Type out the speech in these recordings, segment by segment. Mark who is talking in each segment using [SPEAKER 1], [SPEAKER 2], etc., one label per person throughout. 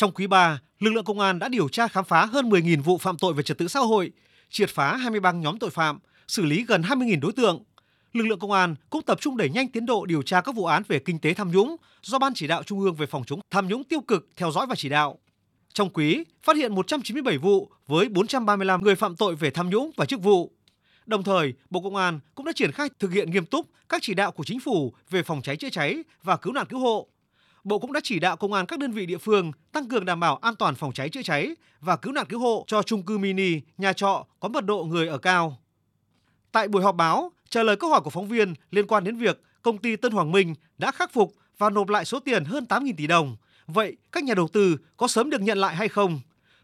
[SPEAKER 1] Trong quý 3, lực lượng công an đã điều tra khám phá hơn 10.000 vụ phạm tội về trật tự xã hội, triệt phá 20 băng nhóm tội phạm, xử lý gần 20.000 đối tượng. Lực lượng công an cũng tập trung đẩy nhanh tiến độ điều tra các vụ án về kinh tế tham nhũng do Ban chỉ đạo Trung ương về phòng chống tham nhũng tiêu cực theo dõi và chỉ đạo. Trong quý, phát hiện 197 vụ với 435 người phạm tội về tham nhũng và chức vụ. Đồng thời, Bộ Công an cũng đã triển khai thực hiện nghiêm túc các chỉ đạo của chính phủ về phòng cháy chữa cháy và cứu nạn cứu hộ. Bộ cũng đã chỉ đạo công an các đơn vị địa phương tăng cường đảm bảo an toàn phòng cháy chữa cháy và cứu nạn cứu hộ cho chung cư mini, nhà trọ có mật độ người ở cao. Tại buổi họp báo, trả lời câu hỏi của phóng viên liên quan đến việc công ty Tân Hoàng Minh đã khắc phục và nộp lại số tiền hơn 8.000 tỷ đồng. Vậy các nhà đầu tư có sớm được nhận lại hay không?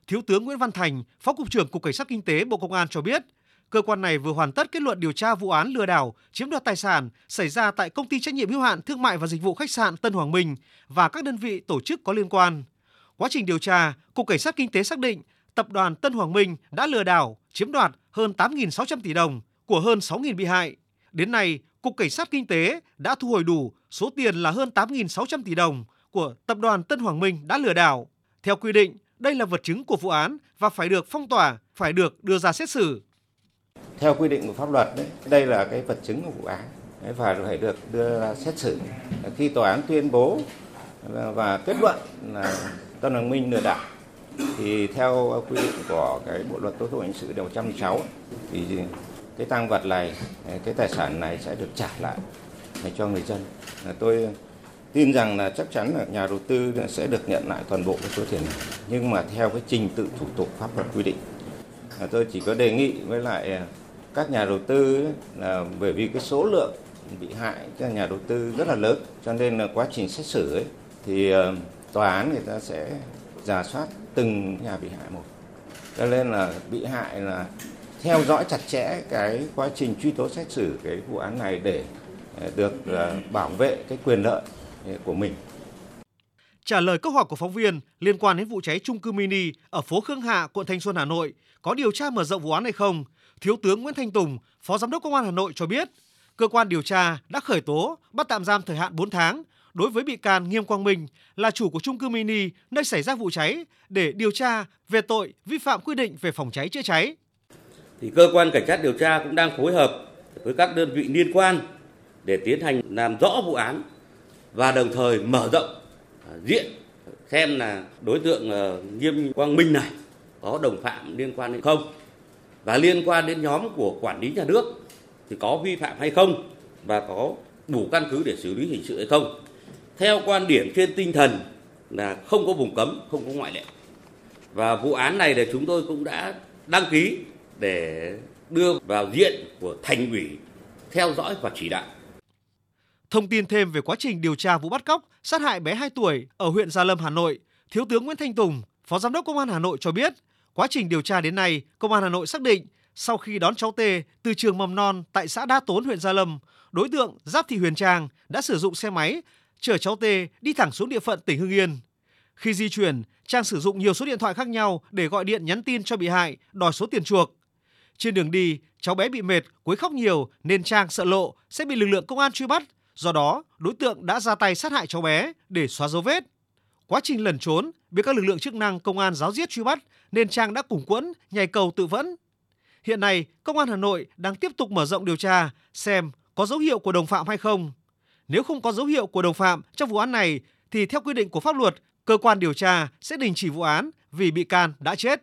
[SPEAKER 1] Thiếu tướng Nguyễn Văn Thành, Phó cục trưởng Cục Cảnh sát Kinh tế Bộ Công an cho biết, cơ quan này vừa hoàn tất kết luận điều tra vụ án lừa đảo chiếm đoạt tài sản xảy ra tại công ty trách nhiệm hữu hạn thương mại và dịch vụ khách sạn Tân Hoàng Minh và các đơn vị tổ chức có liên quan. Quá trình điều tra, Cục Cảnh sát Kinh tế xác định tập đoàn Tân Hoàng Minh đã lừa đảo chiếm đoạt hơn 8.600 tỷ đồng của hơn 6.000 bị hại. Đến nay, Cục Cảnh sát Kinh tế đã thu hồi đủ số tiền là hơn 8.600 tỷ đồng của tập đoàn Tân Hoàng Minh đã lừa đảo. Theo quy định, đây là vật chứng của vụ án và phải được phong tỏa, phải được đưa ra xét xử.
[SPEAKER 2] Theo quy định của pháp luật, đấy, đây là cái vật chứng của vụ án và phải được đưa ra xét xử. Khi tòa án tuyên bố và kết luận là Tân Hoàng Minh lừa đảo thì theo quy định của cái bộ luật tố tụng hình sự điều 106 thì cái tăng vật này, cái tài sản này sẽ được trả lại cho người dân. Tôi tin rằng là chắc chắn là nhà đầu tư sẽ được nhận lại toàn bộ cái số tiền này nhưng mà theo cái trình tự thủ tục pháp luật quy định tôi chỉ có đề nghị với lại các nhà đầu tư là bởi vì cái số lượng bị hại cho nhà đầu tư rất là lớn cho nên là quá trình xét xử ấy thì ờ, tòa án người ta sẽ giả soát từng nhà bị hại một cho nên là bị hại là theo dõi chặt chẽ cái quá trình truy tố xét xử cái vụ án này để ờ, được ờ, bảo vệ cái quyền lợi của mình.
[SPEAKER 1] Trả lời câu hỏi của phóng viên liên quan đến vụ cháy trung cư mini ở phố Khương Hạ, quận Thanh Xuân, Hà Nội, có điều tra mở rộng vụ án hay không? Thiếu tướng Nguyễn Thanh Tùng, Phó Giám đốc Công an Hà Nội cho biết, cơ quan điều tra đã khởi tố, bắt tạm giam thời hạn 4 tháng đối với bị can Nghiêm Quang Minh là chủ của trung cư mini nơi xảy ra vụ cháy để điều tra về tội vi phạm quy định về phòng cháy chữa cháy.
[SPEAKER 3] Thì cơ quan cảnh sát điều tra cũng đang phối hợp với các đơn vị liên quan để tiến hành làm rõ vụ án và đồng thời mở rộng à, diện xem là đối tượng à, Nghiêm Quang Minh này có đồng phạm liên quan hay không và liên quan đến nhóm của quản lý nhà nước thì có vi phạm hay không và có đủ căn cứ để xử lý hình sự hay không. Theo quan điểm trên tinh thần là không có vùng cấm, không có ngoại lệ. Và vụ án này thì chúng tôi cũng đã đăng ký để đưa vào diện của thành ủy theo dõi và chỉ đạo.
[SPEAKER 1] Thông tin thêm về quá trình điều tra vụ bắt cóc, sát hại bé 2 tuổi ở huyện Gia Lâm, Hà Nội, Thiếu tướng Nguyễn Thanh Tùng, Phó Giám đốc Công an Hà Nội cho biết, quá trình điều tra đến nay, Công an Hà Nội xác định sau khi đón cháu T từ trường mầm non tại xã Đa Tốn, huyện Gia Lâm, đối tượng Giáp Thị Huyền Trang đã sử dụng xe máy chở cháu T đi thẳng xuống địa phận tỉnh Hưng Yên. Khi di chuyển, Trang sử dụng nhiều số điện thoại khác nhau để gọi điện nhắn tin cho bị hại đòi số tiền chuộc. Trên đường đi, cháu bé bị mệt, quấy khóc nhiều nên Trang sợ lộ sẽ bị lực lượng công an truy bắt Do đó, đối tượng đã ra tay sát hại cháu bé để xóa dấu vết. Quá trình lẩn trốn, bị các lực lượng chức năng công an giáo giết truy bắt nên Trang đã củng quẫn nhảy cầu tự vẫn. Hiện nay, Công an Hà Nội đang tiếp tục mở rộng điều tra xem có dấu hiệu của đồng phạm hay không. Nếu không có dấu hiệu của đồng phạm trong vụ án này thì theo quy định của pháp luật, cơ quan điều tra sẽ đình chỉ vụ án vì bị can đã chết.